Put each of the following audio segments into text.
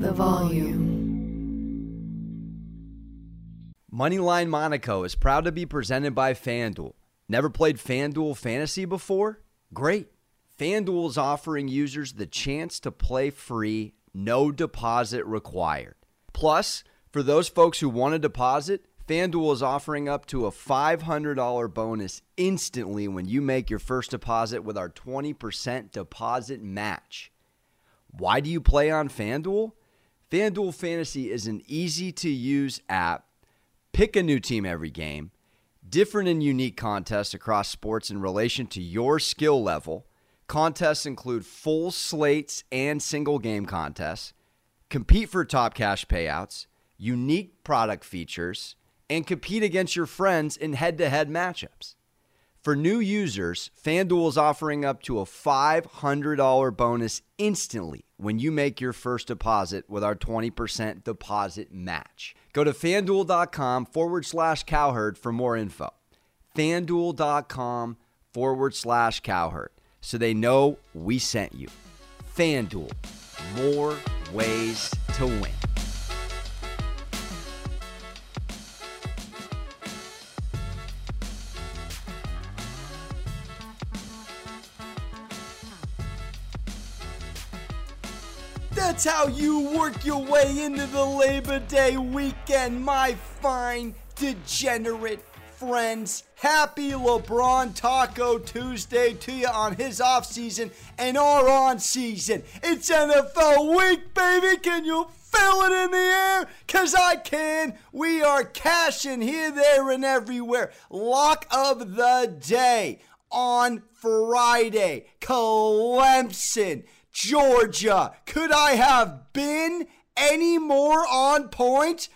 the volume. Moneyline Monaco is proud to be presented by FanDuel. Never played FanDuel Fantasy before? Great. FanDuel is offering users the chance to play free, no deposit required. Plus, for those folks who want to deposit, FanDuel is offering up to a $500 bonus instantly when you make your first deposit with our 20% deposit match. Why do you play on FanDuel? FanDuel Fantasy is an easy to use app. Pick a new team every game, different and unique contests across sports in relation to your skill level. Contests include full slates and single game contests, compete for top cash payouts, unique product features, and compete against your friends in head to head matchups. For new users, FanDuel is offering up to a $500 bonus instantly when you make your first deposit with our 20% deposit match. Go to fanduel.com forward slash cowherd for more info. Fanduel.com forward slash cowherd so they know we sent you. FanDuel, more ways to win. That's how you work your way into the Labor Day weekend, my fine degenerate friends. Happy LeBron Taco Tuesday to you on his off season and our on season. It's NFL week, baby. Can you feel it in the air? Cause I can. We are cashing here, there, and everywhere. Lock of the day on Friday. Clemson. Georgia. Could I have been any more on point?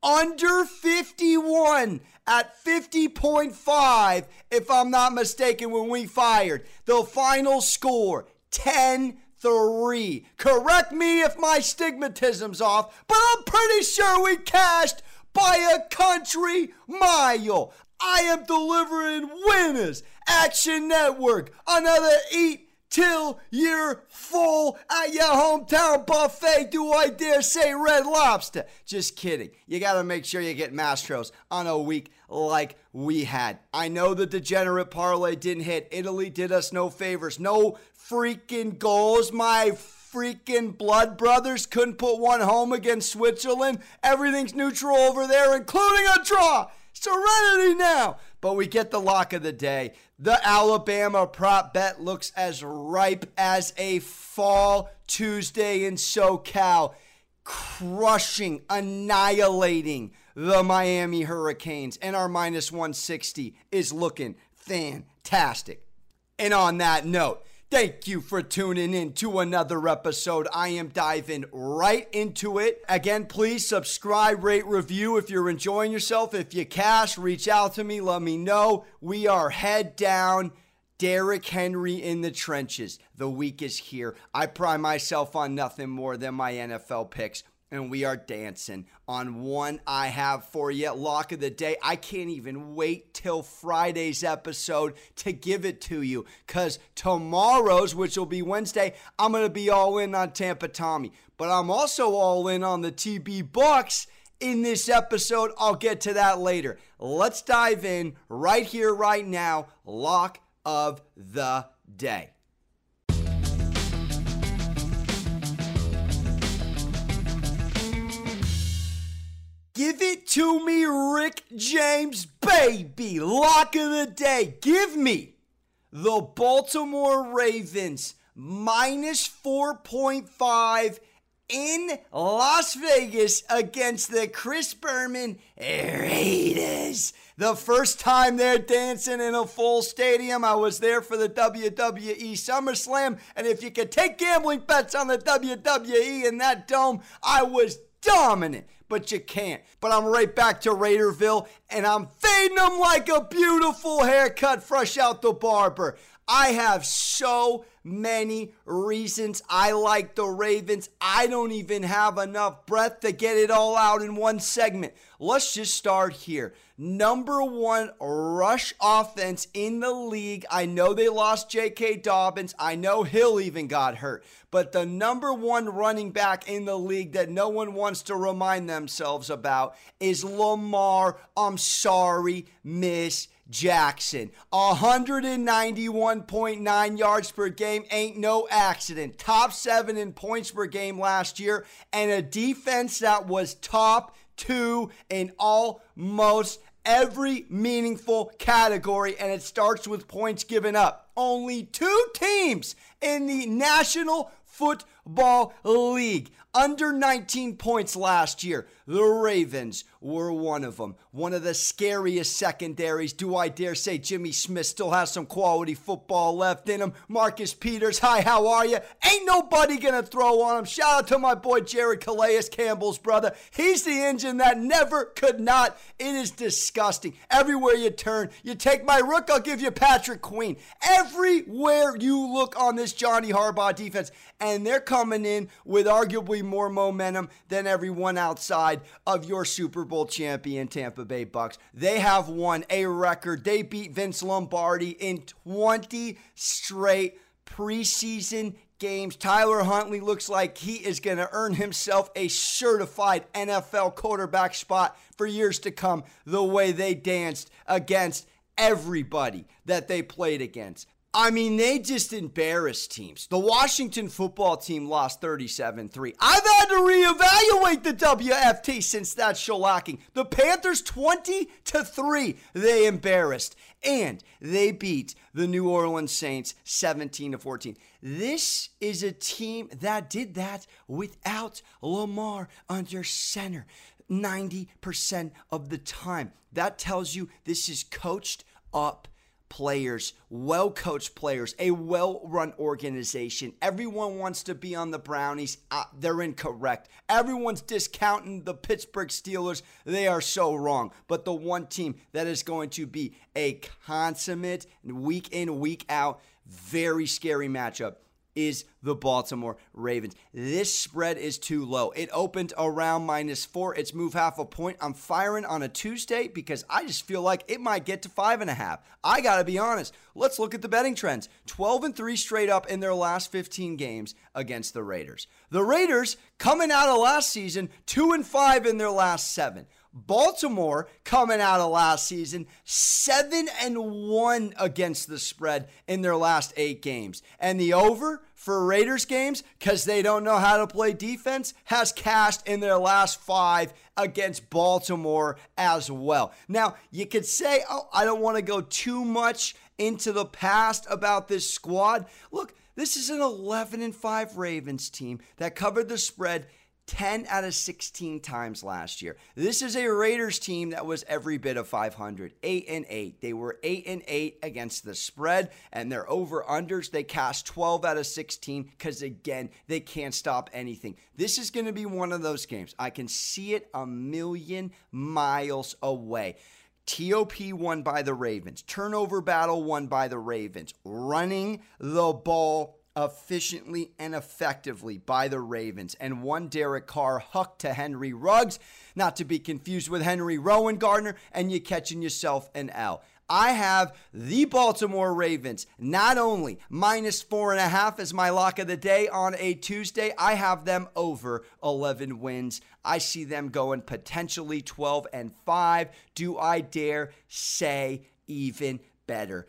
Under 51 at 50.5, if I'm not mistaken, when we fired. The final score 10 3. Correct me if my stigmatism's off, but I'm pretty sure we cashed by a country mile. I am delivering winners. Action Network, another eat till you're full at your hometown buffet. Do I dare say red lobster? Just kidding. You got to make sure you get Mastros on a week like we had. I know the degenerate parlay didn't hit. Italy did us no favors. No freaking goals. My freaking blood brothers couldn't put one home against Switzerland. Everything's neutral over there, including a draw. Serenity now. But we get the lock of the day. The Alabama prop bet looks as ripe as a fall Tuesday in SoCal, crushing, annihilating the Miami Hurricanes. And our minus 160 is looking fantastic. And on that note, Thank you for tuning in to another episode. I am diving right into it. Again, please subscribe, rate, review if you're enjoying yourself. If you cash, reach out to me, let me know. We are head down. Derrick Henry in the trenches. The week is here. I pride myself on nothing more than my NFL picks and we are dancing on one I have for you. Lock of the day. I can't even wait till Friday's episode to give it to you because tomorrow's, which will be Wednesday, I'm going to be all in on Tampa Tommy. But I'm also all in on the TB Bucks in this episode. I'll get to that later. Let's dive in right here, right now. Lock of the day. Give it to me, Rick James, baby. Lock of the day. Give me the Baltimore Ravens minus 4.5 in Las Vegas against the Chris Berman Raiders. The first time they're dancing in a full stadium. I was there for the WWE SummerSlam. And if you could take gambling bets on the WWE in that dome, I was dominant but you can't. But I'm right back to Raiderville, and I'm fading them like a beautiful haircut fresh out the barber. I have so many reasons I like the Ravens. I don't even have enough breath to get it all out in one segment. Let's just start here. Number one rush offense in the league. I know they lost J.K. Dobbins. I know Hill even got hurt. But the number one running back in the league that no one wants to remind themselves about is Lamar. I'm sorry, Miss Jackson. 191.9 yards per game ain't no accident. Top seven in points per game last year, and a defense that was top two in almost every meaningful category, and it starts with points given up. Only two teams in the National Football League under 19 points last year. The Ravens were one of them. One of the scariest secondaries. Do I dare say Jimmy Smith still has some quality football left in him? Marcus Peters, hi, how are you? Ain't nobody gonna throw on him. Shout out to my boy Jared Calais, Campbell's brother. He's the engine that never could not. It is disgusting. Everywhere you turn, you take my rook, I'll give you Patrick Queen. Everywhere you look on this Johnny Harbaugh defense, and they're coming in with arguably more momentum than everyone outside of your Super Bowl champion Tampa Bay Bucks. They have won a record. They beat Vince Lombardi in 20 straight preseason games. Tyler Huntley looks like he is going to earn himself a certified NFL quarterback spot for years to come, the way they danced against everybody that they played against. I mean, they just embarrassed teams. The Washington football team lost 37 3. I've had to reevaluate the WFT since that shellacking. The Panthers 20 to 3, they embarrassed. And they beat the New Orleans Saints 17 to 14. This is a team that did that without Lamar under center 90% of the time. That tells you this is coached up players, well coached players, a well run organization. Everyone wants to be on the Brownies. Uh, they're incorrect. Everyone's discounting the Pittsburgh Steelers. They are so wrong. But the one team that is going to be a consummate week in, week out, very scary matchup is the Baltimore Ravens. This spread is too low. It opened around minus four. It's moved half a point. I'm firing on a Tuesday because I just feel like it might get to five and a half. I got to be honest. Let's look at the betting trends 12 and 3 straight up in their last 15 games against the Raiders. The Raiders coming out of last season, 2 and 5 in their last seven. Baltimore coming out of last season, 7 and 1 against the spread in their last 8 games. And the over for Raiders games cuz they don't know how to play defense has cashed in their last 5 against Baltimore as well. Now, you could say, "Oh, I don't want to go too much into the past about this squad." Look, this is an 11 and 5 Ravens team that covered the spread 10 out of 16 times last year. This is a Raiders team that was every bit of 500, 8 and 8. They were 8 and 8 against the spread and their over unders they cast 12 out of 16 cuz again, they can't stop anything. This is going to be one of those games. I can see it a million miles away. TOP won by the Ravens. Turnover battle won by the Ravens. Running the ball efficiently and effectively by the Ravens. And one Derek Carr hucked to Henry Ruggs, not to be confused with Henry Rowengartner, and you're catching yourself an L. I have the Baltimore Ravens not only minus four and a half as my lock of the day on a Tuesday, I have them over 11 wins. I see them going potentially 12 and 5. Do I dare say even better?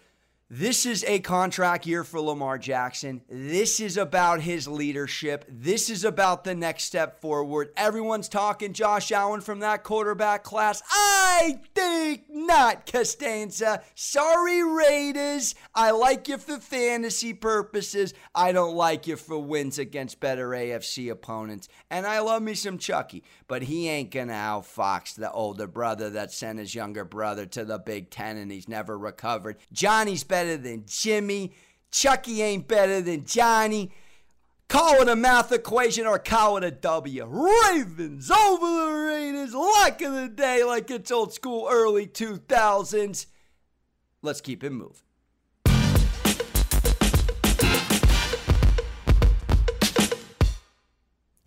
This is a contract year for Lamar Jackson. This is about his leadership. This is about the next step forward. Everyone's talking Josh Allen from that quarterback class. I think not, Costanza. Sorry, Raiders. I like you for fantasy purposes. I don't like you for wins against better AFC opponents. And I love me some Chucky, but he ain't going to outfox the older brother that sent his younger brother to the Big Ten and he's never recovered. Johnny's better better than Jimmy. Chucky ain't better than Johnny. Call it a math equation or call it a W. Ravens over the Raiders. luck of the day like it's old school early 2000s. Let's keep it moving.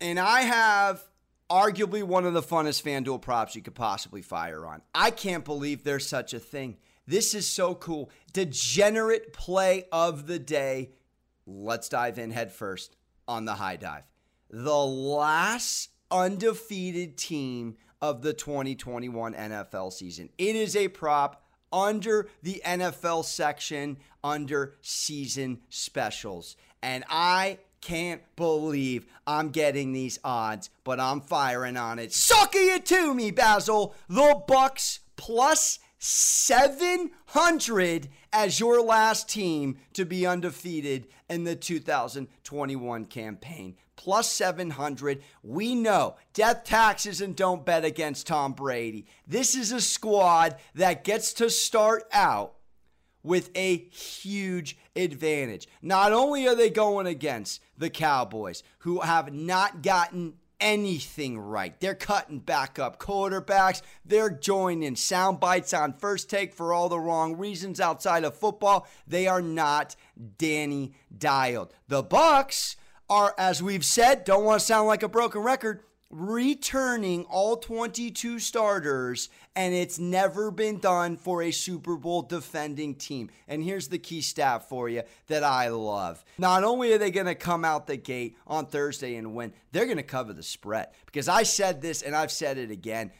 And I have arguably one of the funnest FanDuel props you could possibly fire on. I can't believe there's such a thing. This is so cool. Degenerate play of the day. Let's dive in head first on the high dive. The last undefeated team of the 2021 NFL season. It is a prop under the NFL section under season specials. And I can't believe I'm getting these odds, but I'm firing on it. Sucker it to me, Basil. The Bucks plus 700 as your last team to be undefeated in the 2021 campaign. Plus 700. We know death taxes and don't bet against Tom Brady. This is a squad that gets to start out with a huge advantage. Not only are they going against the Cowboys, who have not gotten anything right. They're cutting backup quarterbacks. They're joining sound bites on first take for all the wrong reasons outside of football. They are not Danny Dialed. The Bucks are, as we've said, don't want to sound like a broken record, returning all 22 starters, and it's never been done for a Super Bowl defending team. And here's the key stat for you that I love. Not only are they going to come out the gate on Thursday and win, they're going to cover the spread. Because I said this and I've said it again.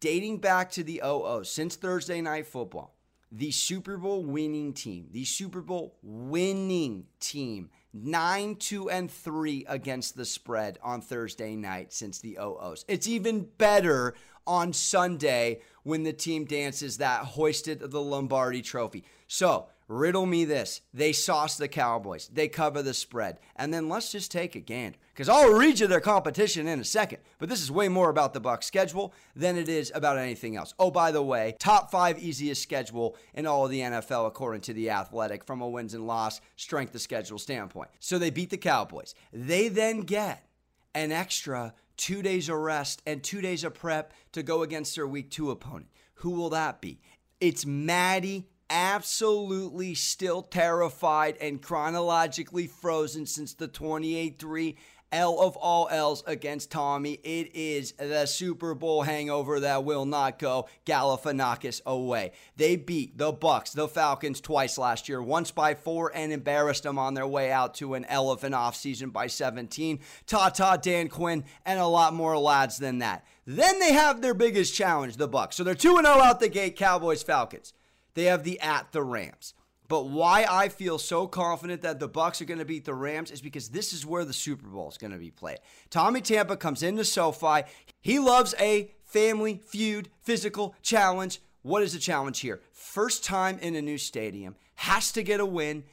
Dating back to the 00, since Thursday Night Football, the Super Bowl winning team, the Super Bowl winning team 9 2 and 3 against the spread on Thursday night since the OOs. It's even better on Sunday when the team dances that hoisted the Lombardi trophy. So, riddle me this. They sauce the Cowboys. They cover the spread. And then let's just take a gander. Because I'll read you their competition in a second. But this is way more about the Bucs schedule than it is about anything else. Oh, by the way, top five easiest schedule in all of the NFL according to the Athletic from a wins and loss strength of schedule standpoint. So they beat the Cowboys. They then get an extra two days of rest and two days of prep to go against their week two opponent. Who will that be? It's Maddie absolutely still terrified and chronologically frozen since the 28 3 L of all L's against Tommy. It is the Super Bowl hangover that will not go Galifianakis away. They beat the Bucks, the Falcons twice last year, once by four, and embarrassed them on their way out to an elephant offseason by 17. Ta ta Dan Quinn and a lot more lads than that. Then they have their biggest challenge, the Bucks. So they're 2 0 out the gate, Cowboys Falcons. They have the at the Rams. But why I feel so confident that the Bucks are going to beat the Rams is because this is where the Super Bowl is going to be played. Tommy Tampa comes into SoFi. He loves a family feud, physical challenge. What is the challenge here? First time in a new stadium, has to get a win,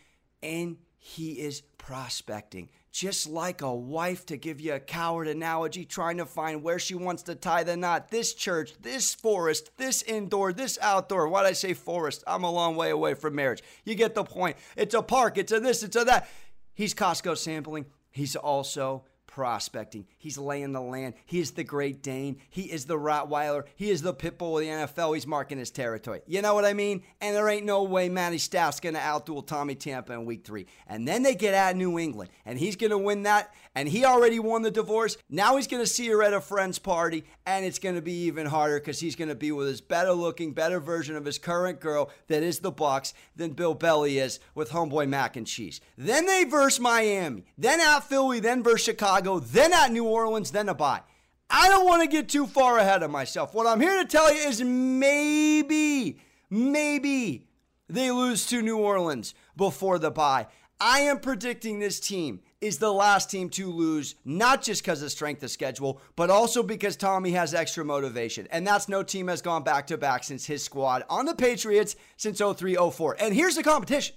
and he is prospecting just like a wife, to give you a coward analogy, trying to find where she wants to tie the knot. This church, this forest, this indoor, this outdoor. Why'd I say forest? I'm a long way away from marriage. You get the point. It's a park, it's a this, it's a that. He's Costco sampling. He's also prospecting. He's laying the land. He is the Great Dane. He is the Rottweiler. He is the pit bull of the NFL. He's marking his territory. You know what I mean? And there ain't no way Matty Staff's going to outduel Tommy Tampa in week three. And then they get at New England, and he's going to win that. And he already won the divorce. Now he's going to see her at a friend's party, and it's going to be even harder because he's going to be with his better looking, better version of his current girl that is the Bucs than Bill Belly is with homeboy mac and cheese. Then they verse Miami, then at Philly, then verse Chicago. Chicago, then at New Orleans, then a bye. I don't want to get too far ahead of myself. What I'm here to tell you is maybe, maybe they lose to New Orleans before the bye. I am predicting this team is the last team to lose, not just because of strength of schedule, but also because Tommy has extra motivation. And that's no team has gone back to back since his squad on the Patriots since 03 04. And here's the competition.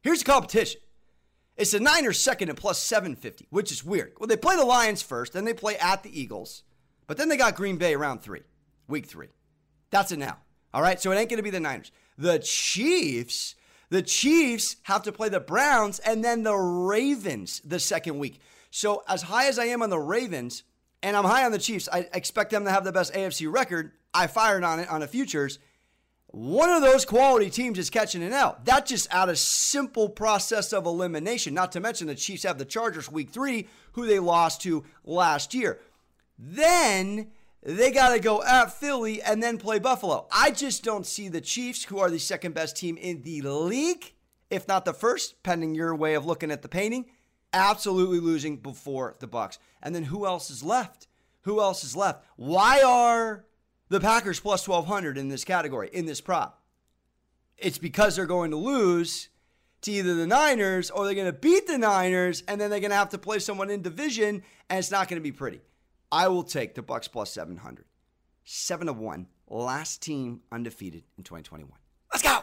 Here's the competition. It's the Niners second and plus 750, which is weird. Well, they play the Lions first, then they play at the Eagles, but then they got Green Bay around three, week three. That's it now. All right, so it ain't going to be the Niners. The Chiefs, the Chiefs have to play the Browns and then the Ravens the second week. So as high as I am on the Ravens, and I'm high on the Chiefs, I expect them to have the best AFC record. I fired on it on the futures. One of those quality teams is catching it out. That just out of simple process of elimination. Not to mention the Chiefs have the Chargers week three, who they lost to last year. Then they got to go at Philly and then play Buffalo. I just don't see the Chiefs, who are the second best team in the league, if not the first, pending your way of looking at the painting, absolutely losing before the Bucks. And then who else is left? Who else is left? Why are the Packers plus 1200 in this category, in this prop? It's because they're going to lose to either the Niners or they're going to beat the Niners and then they're going to have to play someone in division and it's not going to be pretty. I will take the Bucks plus 700. 7 to 1, last team undefeated in 2021. Let's go.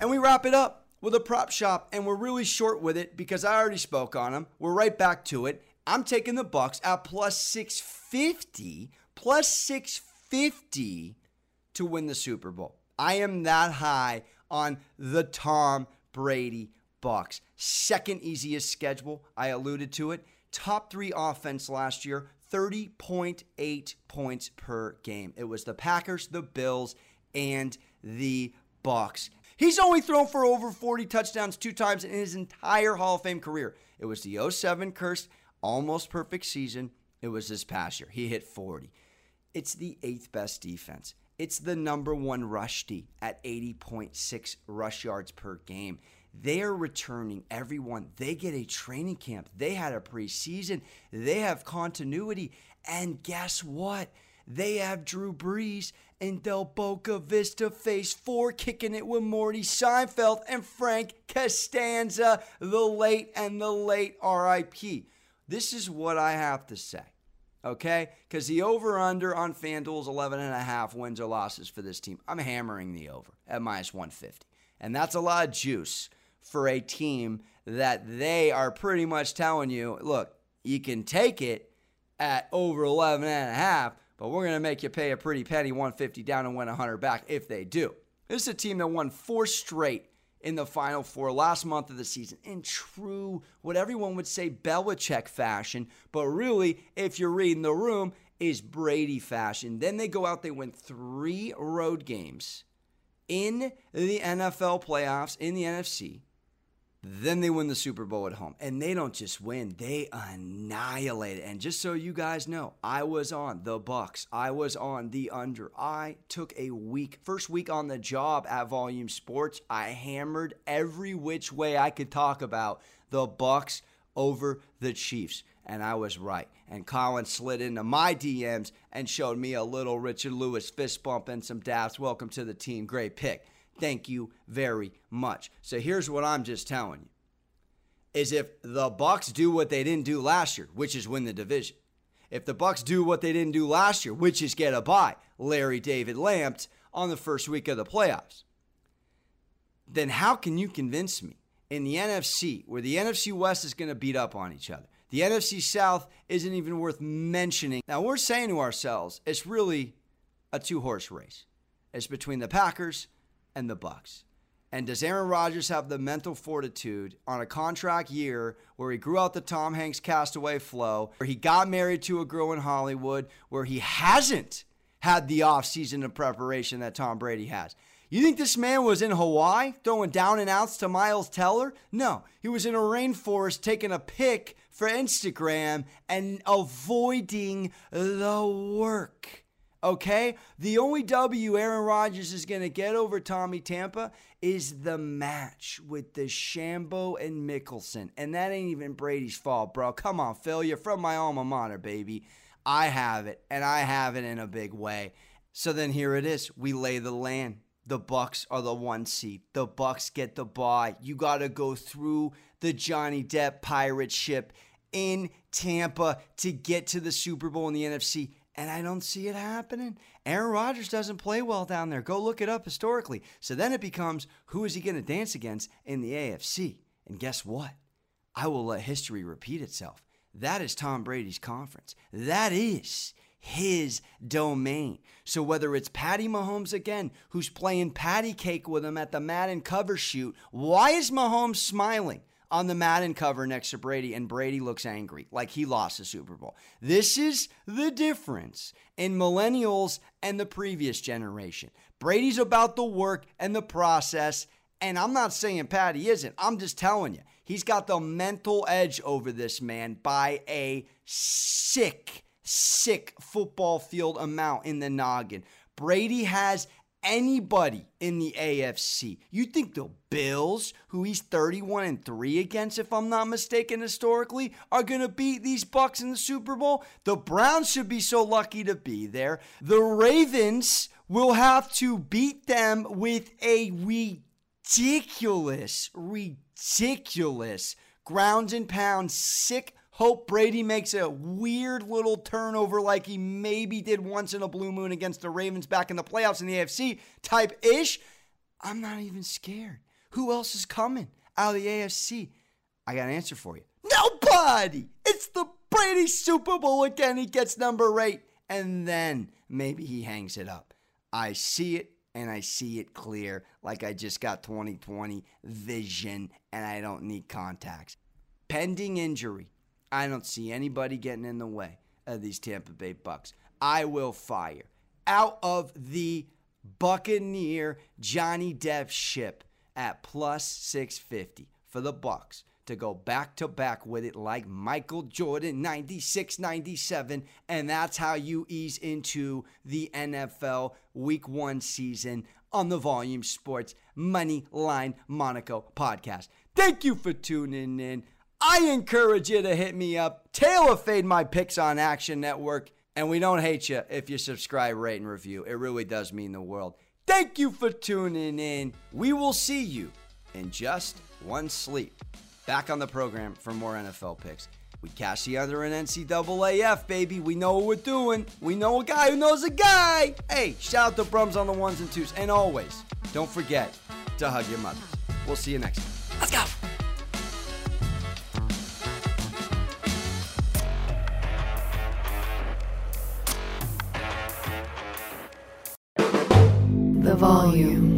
And we wrap it up with a prop shop and we're really short with it because I already spoke on them. We're right back to it. I'm taking the Bucks at plus 650, plus 650 to win the Super Bowl. I am that high on the Tom Brady Bucks. Second easiest schedule. I alluded to it. Top three offense last year, 30.8 points per game. It was the Packers, the Bills, and the Bucks. He's only thrown for over 40 touchdowns two times in his entire Hall of Fame career. It was the 07 cursed, almost perfect season. It was this past year. He hit 40. It's the eighth best defense. It's the number one rush D at 80.6 rush yards per game. They are returning everyone. They get a training camp. They had a preseason. They have continuity. And guess what? They have Drew Brees and Del Boca Vista Phase 4 kicking it with Morty Seinfeld and Frank Costanza, the late and the late RIP. This is what I have to say, okay? Because the over under on FanDuel is 11.5 wins or losses for this team. I'm hammering the over at minus 150. And that's a lot of juice for a team that they are pretty much telling you, look, you can take it at over 11 and a half, but we're going to make you pay a pretty penny 150 down and win 100 back if they do. This is a team that won four straight in the final four last month of the season in true, what everyone would say, Belichick fashion. But really, if you're reading the room, is Brady fashion. Then they go out, they win three road games in the NFL playoffs in the NFC. Then they win the Super Bowl at home. And they don't just win, they annihilate it. And just so you guys know, I was on the Bucks. I was on the under. I took a week, first week on the job at Volume Sports. I hammered every which way I could talk about the Bucks over the Chiefs. And I was right. And Colin slid into my DMs and showed me a little Richard Lewis fist bump and some daps. Welcome to the team. Great pick. Thank you very much. So here's what I'm just telling you. Is if the Bucks do what they didn't do last year, which is win the division. If the Bucks do what they didn't do last year, which is get a bye, Larry David Lamped on the first week of the playoffs, then how can you convince me in the NFC, where the NFC West is going to beat up on each other, the NFC South isn't even worth mentioning. Now, we're saying to ourselves, it's really a two horse race. It's between the Packers and the Bucks. And does Aaron Rodgers have the mental fortitude on a contract year where he grew out the Tom Hanks castaway flow, where he got married to a girl in Hollywood, where he hasn't had the offseason of preparation that Tom Brady has? You think this man was in Hawaii throwing down and outs to Miles Teller? No, he was in a rainforest taking a pic for Instagram and avoiding the work okay? The only W Aaron Rodgers is going to get over Tommy Tampa is the match with DeChambeau and Mickelson. And that ain't even Brady's fault, bro. Come on, Phil. You're from my alma mater, baby. I have it, and I have it in a big way. So then here it is. We lay the land. The Bucks are the one seed. The Bucks get the bye. You got to go through the Johnny Depp pirate ship in Tampa to get to the Super Bowl in the NFC and I don't see it happening. Aaron Rodgers doesn't play well down there. Go look it up historically. So then it becomes who is he going to dance against in the AFC? And guess what? I will let history repeat itself. That is Tom Brady's conference. That is his domain. So whether it's Patty Mahomes again, who's playing patty cake with him at the Madden cover shoot, why is Mahomes smiling? On the Madden cover next to Brady, and Brady looks angry, like he lost the Super Bowl. This is the difference in millennials and the previous generation. Brady's about the work and the process. And I'm not saying Patty isn't. I'm just telling you, he's got the mental edge over this man by a sick, sick football field amount in the noggin. Brady has anybody in the AFC. You think the Bills, who he's 31 and 3 against if I'm not mistaken historically, are going to beat these Bucks in the Super Bowl? The Browns should be so lucky to be there. The Ravens will have to beat them with a ridiculous, ridiculous grounds and pounds sick Hope Brady makes a weird little turnover like he maybe did once in a blue moon against the Ravens back in the playoffs in the AFC type ish. I'm not even scared. Who else is coming out of the AFC? I got an answer for you. Nobody! It's the Brady Super Bowl again. He gets number eight, and then maybe he hangs it up. I see it and I see it clear, like I just got 2020 vision and I don't need contacts. Pending injury, I don't see anybody getting in the way of these Tampa Bay Bucks. I will fire out of the Buccaneer Johnny Depp ship at plus 650 for the Bucks to go back to back with it like Michael Jordan 96 97 and that's how you ease into the NFL week 1 season on the Volume Sports Money Line Monaco podcast. Thank you for tuning in. I encourage you to hit me up. Taylor fade my picks on Action Network. And we don't hate you if you subscribe, rate, and review. It really does mean the world. Thank you for tuning in. We will see you in just one sleep. Back on the program for more NFL picks. We cash the under an NCAAF, baby. We know what we're doing. We know a guy who knows a guy. Hey, shout out to Brums on the ones and twos. And always, don't forget to hug your mothers. We'll see you next time. Let's go. Volume.